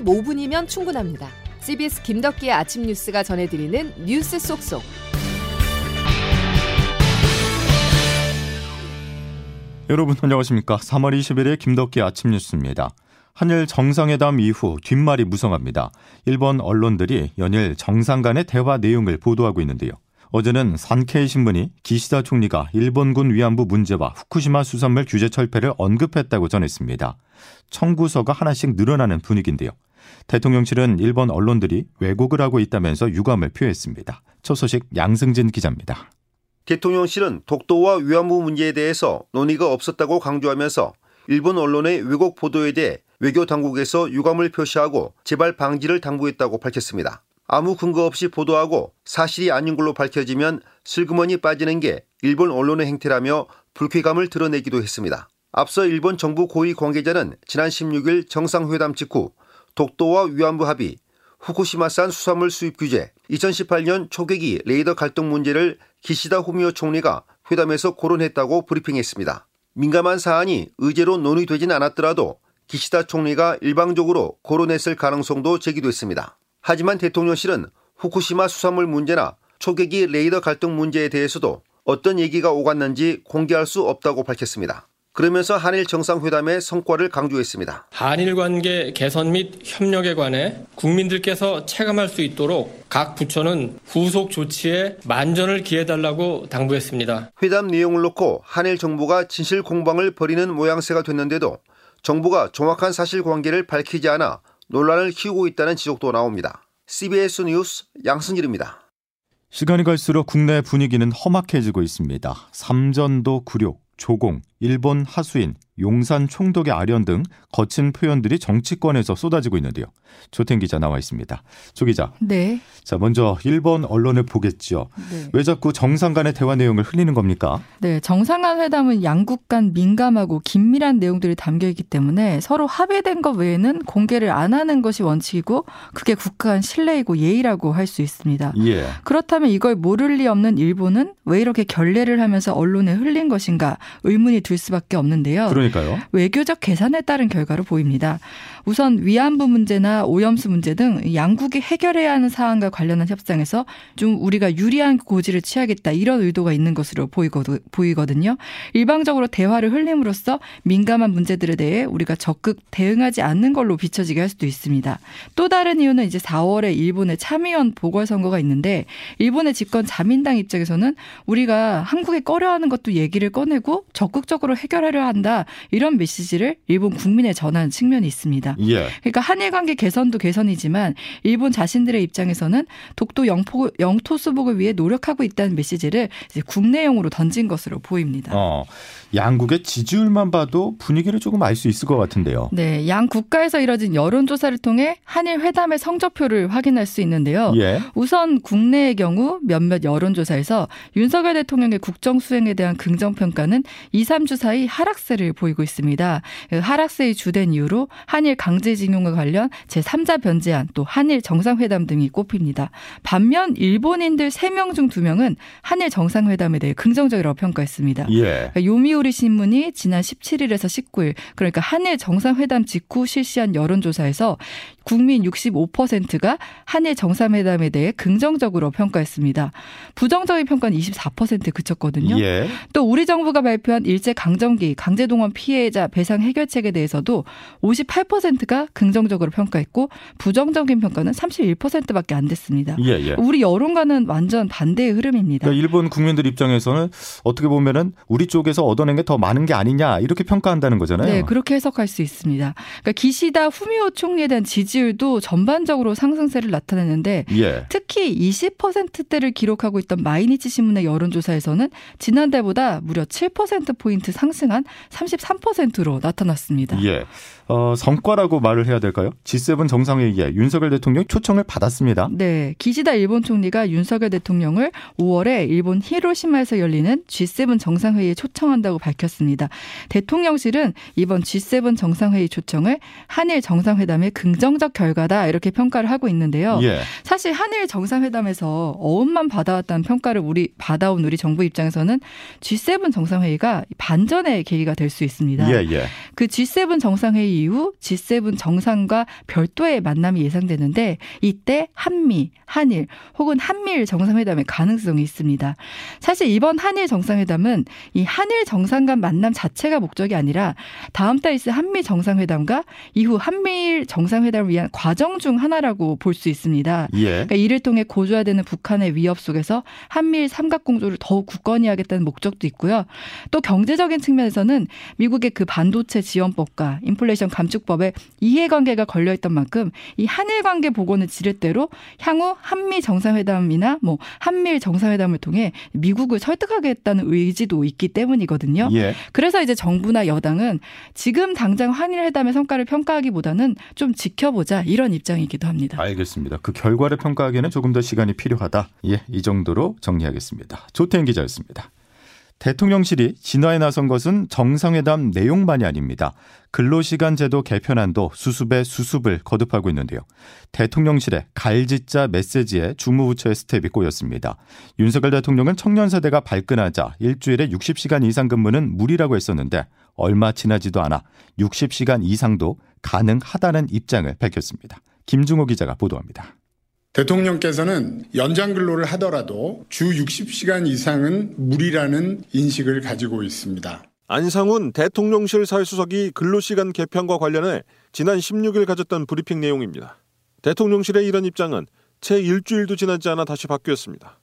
15분이면 충분합니다. CBS 김덕기의 아침 뉴스가 전해드리는 뉴스 속속. 여러분 안녕하십니까? 3월 20일의 김덕기 아침 뉴스입니다. 한일 정상회담 이후 뒷말이 무성합니다. 일본 언론들이 연일 정상 간의 대화 내용을 보도하고 있는데요. 어제는 산케이 신문이 기시다 총리가 일본군 위안부 문제와 후쿠시마 수산물 규제 철폐를 언급했다고 전했습니다. 청구서가 하나씩 늘어나는 분위기인데요. 대통령실은 일본 언론들이 왜곡을 하고 있다면서 유감을 표했습니다. 첫 소식 양승진 기자입니다. 대통령실은 독도와 위안부 문제에 대해서 논의가 없었다고 강조하면서 일본 언론의 왜곡 보도에 대해 외교 당국에서 유감을 표시하고 재발 방지를 당부했다고 밝혔습니다. 아무 근거 없이 보도하고 사실이 아닌 걸로 밝혀지면 슬그머니 빠지는 게 일본 언론의 행태라며 불쾌감을 드러내기도 했습니다. 앞서 일본 정부 고위 관계자는 지난 16일 정상회담 직후 독도와 위안부 합의, 후쿠시마산 수산물 수입 규제, 2018년 초계기 레이더 갈등 문제를 기시다 후미오 총리가 회담에서 거론했다고 브리핑했습니다. 민감한 사안이 의제로 논의되진 않았더라도 기시다 총리가 일방적으로 거론했을 가능성도 제기됐습니다. 하지만 대통령실은 후쿠시마 수산물 문제나 초계기 레이더 갈등 문제에 대해서도 어떤 얘기가 오갔는지 공개할 수 없다고 밝혔습니다. 그러면서 한일 정상회담의 성과를 강조했습니다. 한일 관계 개선 및 협력에 관해 국민들께서 체감할 수 있도록 각 부처는 후속 조치에 만전을 기해달라고 당부했습니다. 회담 내용을 놓고 한일 정부가 진실 공방을 벌이는 모양새가 됐는데도 정부가 정확한 사실관계를 밝히지 않아 논란을 키우고 있다는 지적도 나옵니다. CBS 뉴스 양승길입니다. 시간이 갈수록 국내 분위기는 험악해지고 있습니다. 삼전도 굴욕, 조공, 일본 하수인, 용산 총독의 아련 등 거친 표현들이 정치권에서 쏟아지고 있는데요. 조텐 기자 나와 있습니다. 조 기자. 네. 자, 먼저 일본 언론을 보겠죠. 네. 왜 자꾸 정상 간의 대화 내용을 흘리는 겁니까? 네, 정상 간 회담은 양국 간 민감하고 긴밀한 내용들이 담겨 있기 때문에 서로 합의된 것 외에는 공개를 안 하는 것이 원칙이고 그게 국가 간 신뢰이고 예의라고 할 수 있습니다. 예. 그렇다면 이걸 모를 리 없는 일본은 왜 이렇게 결례를 하면서 언론에 흘린 것인가 의문이 들 수밖에 없는데요. 그러니 까요. 외교적 계산에 따른 결과로 보입니다. 우선 위안부 문제나 오염수 문제 등 양국이 해결해야 하는 사안과 관련한 협상에서 좀 우리가 유리한 고지를 취하겠다 이런 의도가 있는 것으로 보이거든요. 일방적으로 대화를 흘림으로써 민감한 문제들에 대해 우리가 적극 대응하지 않는 걸로 비춰지게 할 수도 있습니다. 또 다른 이유는 이제 4월에 일본의 참의원 보궐선거가 있는데 일본의 집권 자민당 입장에서는 우리가 한국에 꺼려하는 것도 얘기를 꺼내고 적극적으로 해결하려 한다 이런 메시지를 일본 국민에 전하는 측면이 있습니다. 예. 그러니까 한일 관계 개선도 개선이지만 일본 자신들의 입장에서는 독도 영포, 영토 수복을 위해 노력하고 있다는 메시지를 국내용으로 던진 것으로 보입니다. 어, 양국의 지지율만 봐도 분위기를 조금 알 수 있을 것 같은데요. 네, 양 국가에서 이뤄진 여론조사를 통해 한일 회담의 성적표를 확인할 수 있는데요. 예. 우선 국내의 경우 몇몇 여론조사에서 윤석열 대통령의 국정 수행에 대한 긍정 평가는 2, 3주 사이 하락세를 보 이고 있습니다. 그 하락세의 주된 이유로 한일 강제징용과 관련 제3자 변제안 또 한일 정상회담 등이 꼽힙니다. 반면 일본인들 3명 중 2명은 한일 정상회담에 대해 긍정적이라고 평가했습니다. 예. 그러니까 요미우리 신문이 지난 17일에서 19일 그러니까 한일 정상회담 직후 실시한 여론조사에서 국민 65%가 한일 정상회담에 대해 긍정적으로 평가했습니다. 부정적인 평가는 24% 그쳤거든요. 예. 또 우리 정부가 발표한 일제 강점기 강제동원 피해자 배상 해결책에 대해서도 58%가 긍정적으로 평가했고 부정적인 평가는 31%밖에 안 됐습니다. 예, 예. 우리 여론과는 완전 반대의 흐름입니다. 그러니까 일본 국민들 입장에서는 어떻게 보면은 우리 쪽에서 얻어낸 게 더 많은 게 아니냐 이렇게 평가한다는 거잖아요. 네, 그렇게 해석할 수 있습니다. 그러니까 기시다 후미오 총리에 대한 지지율도 전반적으로 상승세를 나타내는데 예. 특히 20%대를 기록하고 있던 마이니치 신문의 여론조사에서는 지난달보다 무려 7% 포인트 상승한 33%로 나타났습니다. 예. 어, 성과라고 말을 해야 될까요? G7 정상회의에 윤석열 대통령 초청을 받았습니다. 네. 기시다 일본 총리가 윤석열 대통령을 5월에 일본 히로시마에서 열리는 G7 정상회의에 초청한다고 밝혔습니다. 대통령실은 이번 G7 정상회의 초청을 한일 정상회담의 긍정적 결과다 이렇게 평가를 하고 있는데요. 예. 사실 한일 정상회담에서 어음만 받아왔다는 평가를 우리 받아온 우리 정부 입장에서는 G7 정상회의가 반전의 계기가 될 수 있습니다. 예, 예. 그 G7 정상회의 이후 G7 정상과 별도의 만남이 예상되는데 이때 한미, 한일 혹은 한미일 정상회담의 가능성이 있습니다. 사실 이번 한일 정상회담은 이 한일 정상 간 만남 자체가 목적이 아니라 다음 달 있을 한미 정상회담과 이후 한미일 정상회담을 위한 과정 중 하나라고 볼 수 있습니다. 예. 그러니까 이를 통해 고조화되는 북한의 위협 속에서 한미일 삼각공조를 더욱 굳건히 하겠다는 목적도 있고요. 또 경제적인 측면에서는 미국의 그 반도체 지원법과 인플레이션 감축법에 이해관계가 걸려있던 만큼 이 한일 관계 복원을 지렛대로 향후 한미 정상회담이나 뭐 한미일 정상회담을 통해 미국을 설득하겠다는 의지도 있기 때문이거든요. 예. 그래서 이제 정부나 여당은 지금 당장 한일 회담의 성과를 평가하기보다는 좀 지켜보자 이런 입장이기도 합니다. 알겠습니다. 그 결과를 평가하기에는 조금 더 시간이 필요하다. 예, 이 정도로 정리하겠습니다. 조태인 기자였습니다. 대통령실이 진화에 나선 것은 정상회담 내용만이 아닙니다. 근로시간 제도 개편안도 수습에 수습을 거듭하고 있는데요. 대통령실의 갈짓자 메시지에 주무부처의 스텝이 꼬였습니다. 윤석열 대통령은 청년 세대가 발끈하자 일주일에 60시간 이상 근무는 무리라고 했었는데 얼마 지나지도 않아 60시간 이상도 가능하다는 입장을 밝혔습니다. 김중호 기자가 보도합니다. 대통령께서는 연장 근로를 하더라도 주 60시간 이상은 무리라는 인식을 가지고 있습니다. 안상훈 대통령실 사회수석이 근로시간 개편과 관련해 지난 16일 가졌던 브리핑 내용입니다. 대통령실의 이런 입장은 채 일주일도 지나지 않아 다시 바뀌었습니다.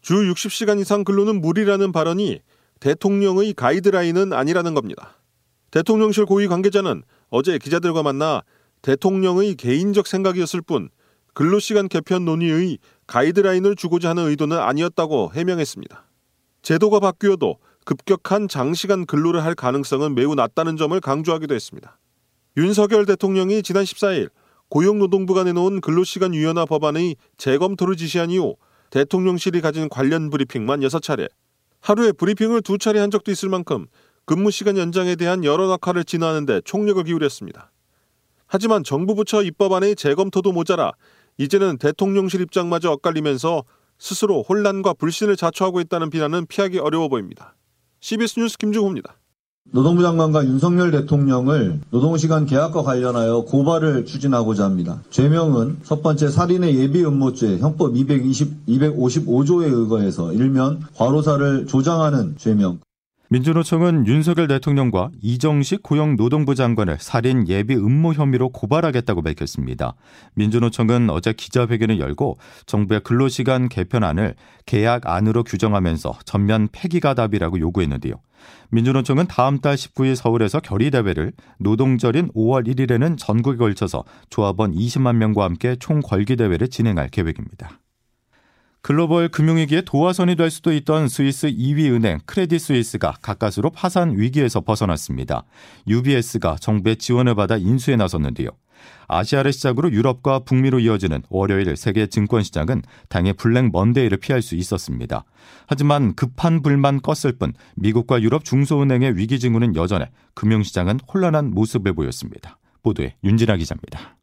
주 60시간 이상 근로는 무리라는 발언이 대통령의 가이드라인은 아니라는 겁니다. 대통령실 고위 관계자는 어제 기자들과 만나 대통령의 개인적 생각이었을 뿐 근로시간 개편 논의의 가이드라인을 주고자 하는 의도는 아니었다고 해명했습니다. 제도가 바뀌어도 급격한 장시간 근로를 할 가능성은 매우 낮다는 점을 강조하기도 했습니다. 윤석열 대통령이 지난 14일 고용노동부가 내놓은 근로시간 유연화 법안의 재검토를 지시한 이후 대통령실이 가진 관련 브리핑만 6차례, 하루에 브리핑을 두 차례 한 적도 있을 만큼 근무 시간 연장에 대한 여러 낙하를 진화하는 데 총력을 기울였습니다. 하지만 정부 부처 입법안의 재검토도 모자라 이제는 대통령실 입장마저 엇갈리면서 스스로 혼란과 불신을 자초하고 있다는 비난은 피하기 어려워 보입니다. CBS 뉴스 김중호입니다. 노동부 장관과 윤석열 대통령을 노동시간 계약과 관련하여 고발을 추진하고자 합니다. 죄명은 첫 번째 살인의 예비 음모죄 형법 220, 255조에 의거해서 일면 과로사를 조장하는 죄명. 민주노총은 윤석열 대통령과 이정식 고용노동부 장관을 살인 예비 음모 혐의로 고발하겠다고 밝혔습니다. 민주노총은 어제 기자회견을 열고 정부의 근로시간 개편안을 계약 안으로 규정하면서 전면 폐기가 답이라고 요구했는데요. 민주노총은 다음 달 19일 서울에서 결의대회를 노동절인 5월 1일에는 전국에 걸쳐서 조합원 20만 명과 함께 총궐기대회를 진행할 계획입니다. 글로벌 금융위기의 도화선이 될 수도 있던 스위스 2위 은행 크레딧 스위스가 가까스로 파산 위기에서 벗어났습니다. UBS가 정부의 지원을 받아 인수에 나섰는데요. 아시아를 시작으로 유럽과 북미로 이어지는 월요일 세계 증권 시장은 당의 블랙 먼데이를 피할 수 있었습니다. 하지만 급한 불만 껐을 뿐 미국과 유럽 중소은행의 위기 징후는 여전해 금융시장은 혼란한 모습을 보였습니다. 보도에 윤진아 기자입니다.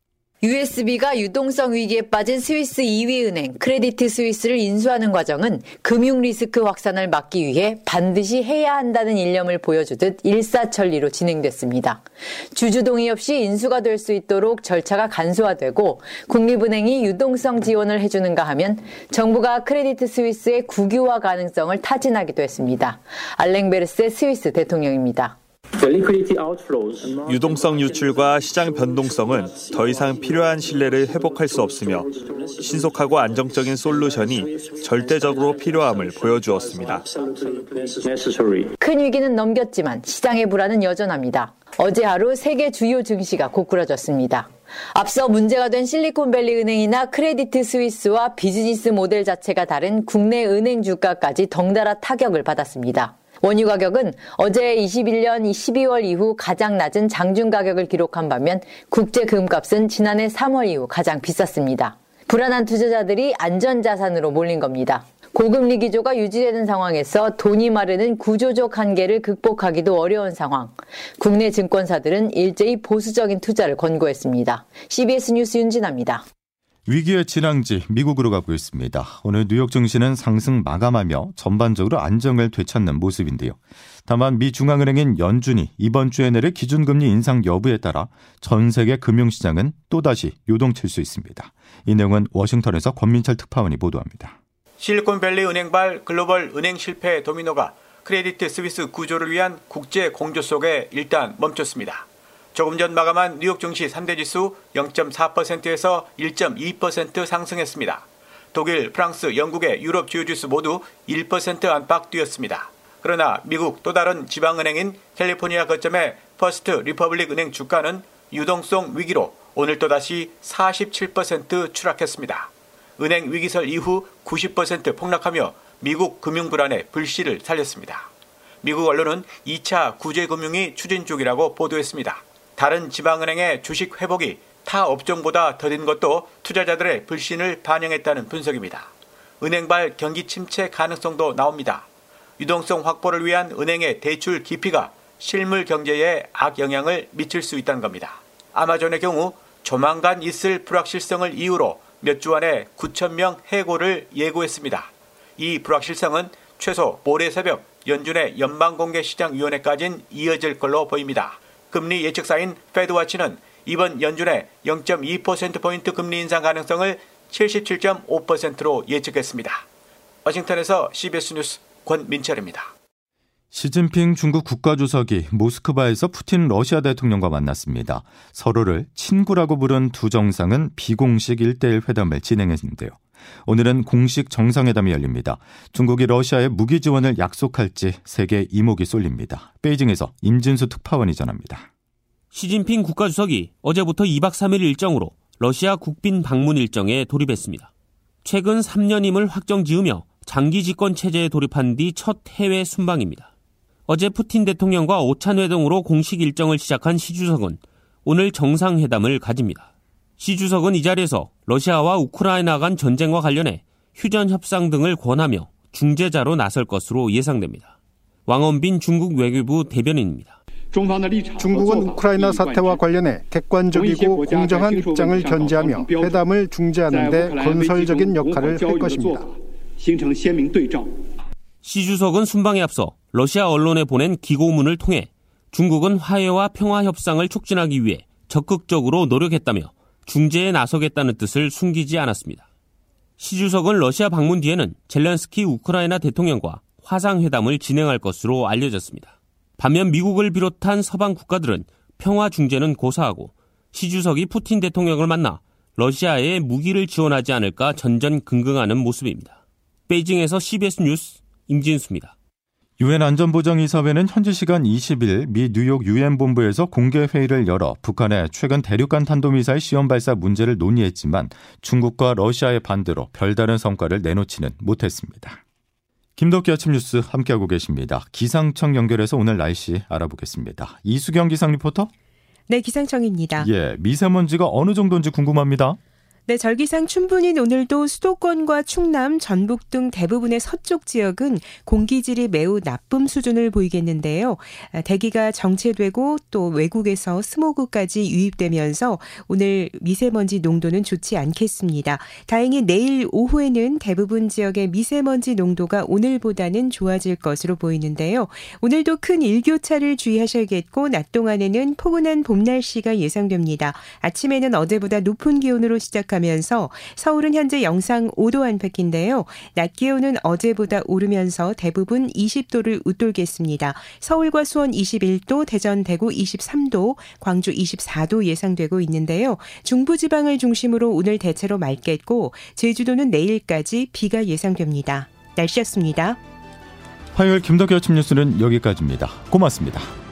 UBS가 유동성 위기에 빠진 스위스 2위 은행 크레디트 스위스를 인수하는 과정은 금융 리스크 확산을 막기 위해 반드시 해야 한다는 일념을 보여주듯 일사천리로 진행됐습니다. 주주 동의 없이 인수가 될 수 있도록 절차가 간소화되고 국립은행이 유동성 지원을 해주는가 하면 정부가 크레디트 스위스의 국유화 가능성을 타진하기도 했습니다. 알랭 베르세 스위스 대통령입니다. 유동성 유출과 시장 변동성은 더 이상 필요한 신뢰를 회복할 수 없으며 신속하고 안정적인 솔루션이 절대적으로 필요함을 보여주었습니다. 큰 위기는 넘겼지만 시장의 불안은 여전합니다. 어제 하루 세계 주요 증시가 고꾸라졌습니다. 앞서 문제가 된 실리콘밸리 은행이나 크레디트 스위스와 비즈니스 모델 자체가 다른 국내 은행 주가까지 덩달아 타격을 받았습니다. 원유 가격은 어제 21년 12월 이후 가장 낮은 장중 가격을 기록한 반면 국제 금값은 지난해 3월 이후 가장 비쌌습니다. 불안한 투자자들이 안전자산으로 몰린 겁니다. 고금리 기조가 유지되는 상황에서 돈이 마르는 구조적 한계를 극복하기도 어려운 상황. 국내 증권사들은 일제히 보수적인 투자를 권고했습니다. CBS 뉴스 윤진아입니다. 위기의 진앙지 미국으로 가고 있습니다. 오늘 뉴욕 증시는 상승 마감하며 전반적으로 안정을 되찾는 모습인데요. 다만 미 중앙은행인 연준이 이번 주에 내릴 기준금리 인상 여부에 따라 전 세계 금융시장은 또다시 요동칠 수 있습니다. 이 내용은 워싱턴에서 권민철 특파원이 보도합니다. 실리콘밸리 은행발 글로벌 은행 실패 도미노가 크레디트 스위스 구조를 위한 국제 공조 속에 일단 멈췄습니다. 조금 전 마감한 뉴욕 증시 3대 지수 0.4%에서 1.2% 상승했습니다. 독일, 프랑스, 영국의 유럽 주요 지수 모두 1% 안팎 뛰었습니다. 그러나 미국 또 다른 지방은행인 캘리포니아 거점의 퍼스트 리퍼블릭 은행 주가는 유동성 위기로 오늘 또다시 47% 추락했습니다. 은행 위기설 이후 90% 폭락하며 미국 금융 불안의 불씨를 살렸습니다. 미국 언론은 2차 구제금융이 추진 중이라고 보도했습니다. 다른 지방은행의 주식 회복이 타 업종보다 더딘 것도 투자자들의 불신을 반영했다는 분석입니다. 은행발 경기 침체 가능성도 나옵니다. 유동성 확보를 위한 은행의 대출 기피가 실물 경제에 악영향을 미칠 수 있다는 겁니다. 아마존의 경우 조만간 있을 불확실성을 이유로 몇 주 안에 9천 명 해고를 예고했습니다. 이 불확실성은 최소 모레 새벽 연준의 연방공개시장위원회까지는 이어질 걸로 보입니다. 금리 예측사인 페드와치는 이번 연준의 0.2%포인트 금리 인상 가능성을 77.5%로 예측했습니다. 워싱턴에서 CBS 뉴스 권민철입니다. 시진핑 중국 국가주석이 모스크바에서 푸틴 러시아 대통령과 만났습니다. 서로를 친구라고 부른 두 정상은 비공식 1대1 회담을 진행했는데요. 오늘은 공식 정상회담이 열립니다. 중국이 러시아에 무기 지원을 약속할지 세계 이목이 쏠립니다. 베이징에서 임진수 특파원이 전합니다. 시진핑 국가주석이 어제부터 2박 3일 일정으로 러시아 국빈 방문 일정에 돌입했습니다. 최근 3년임을 확정 지으며 장기 집권 체제에 돌입한 뒤 첫 해외 순방입니다. 어제 푸틴 대통령과 오찬 회동으로 공식 일정을 시작한 시 주석은 오늘 정상회담을 가집니다. 시 주석은 이 자리에서 러시아와 우크라이나 간 전쟁과 관련해 휴전 협상 등을 권하며 중재자로 나설 것으로 예상됩니다. 왕원빈 중국 외교부 대변인입니다. 중국은 우크라이나 사태와 관련해 객관적이고 공정한 입장을 견지하며 회담을 중재하는 데 건설적인 역할을 할 것입니다. 시 주석은 순방에 앞서 러시아 언론에 보낸 기고문을 통해 중국은 화해와 평화 협상을 촉진하기 위해 적극적으로 노력했다며 중재에 나서겠다는 뜻을 숨기지 않았습니다. 시 주석은 러시아 방문 뒤에는 젤렌스키 우크라이나 대통령과 화상회담을 진행할 것으로 알려졌습니다. 반면 미국을 비롯한 서방 국가들은 평화 중재는 고사하고 시 주석이 푸틴 대통령을 만나 러시아에 무기를 지원하지 않을까 전전긍긍하는 모습입니다. 베이징에서 CBS 뉴스 임진수입니다. 유엔 안전보장이사회는 현지 시간 20일 미 뉴욕 유엔 본부에서 공개 회의를 열어 북한의 최근 대륙간 탄도미사일 시험 발사 문제를 논의했지만 중국과 러시아의 반대로 별다른 성과를 내놓지는 못했습니다. 김덕기 아침 뉴스 함께하고 계십니다. 기상청 연결해서 오늘 날씨 알아보겠습니다. 이수경 기상 리포터? 네, 기상청입니다. 예, 미세먼지가 어느 정도인지 궁금합니다. 네, 절기상 춘분인 오늘도 수도권과 충남, 전북 등 대부분의 서쪽 지역은 공기질이 매우 나쁨 수준을 보이겠는데요. 아, 대기가 정체되고 또 외국에서 스모그까지 유입되면서 오늘 미세먼지 농도는 좋지 않겠습니다. 다행히 내일 오후에는 대부분 지역의 미세먼지 농도가 오늘보다는 좋아질 것으로 보이는데요. 오늘도 큰 일교차를 주의하셔야겠고 낮 동안에는 포근한 봄 날씨가 예상됩니다. 아침에는 어제보다 높은 기온으로 시작합니다. 하면서 서울은 현재 영상 5도 안팎인데요. 낮 기온은 어제보다 오르면서 대부분 20도를 웃돌겠습니다. 서울과 수원 21도, 대전, 대구 23도, 광주 24도 예상되고 있는데요. 중부 지방을 중심으로 오늘 대체로 맑겠고 제주도는 내일까지 비가 예상됩니다. 날씨였습니다. 화요일 김덕기 아침 뉴스는 여기까지입니다. 고맙습니다.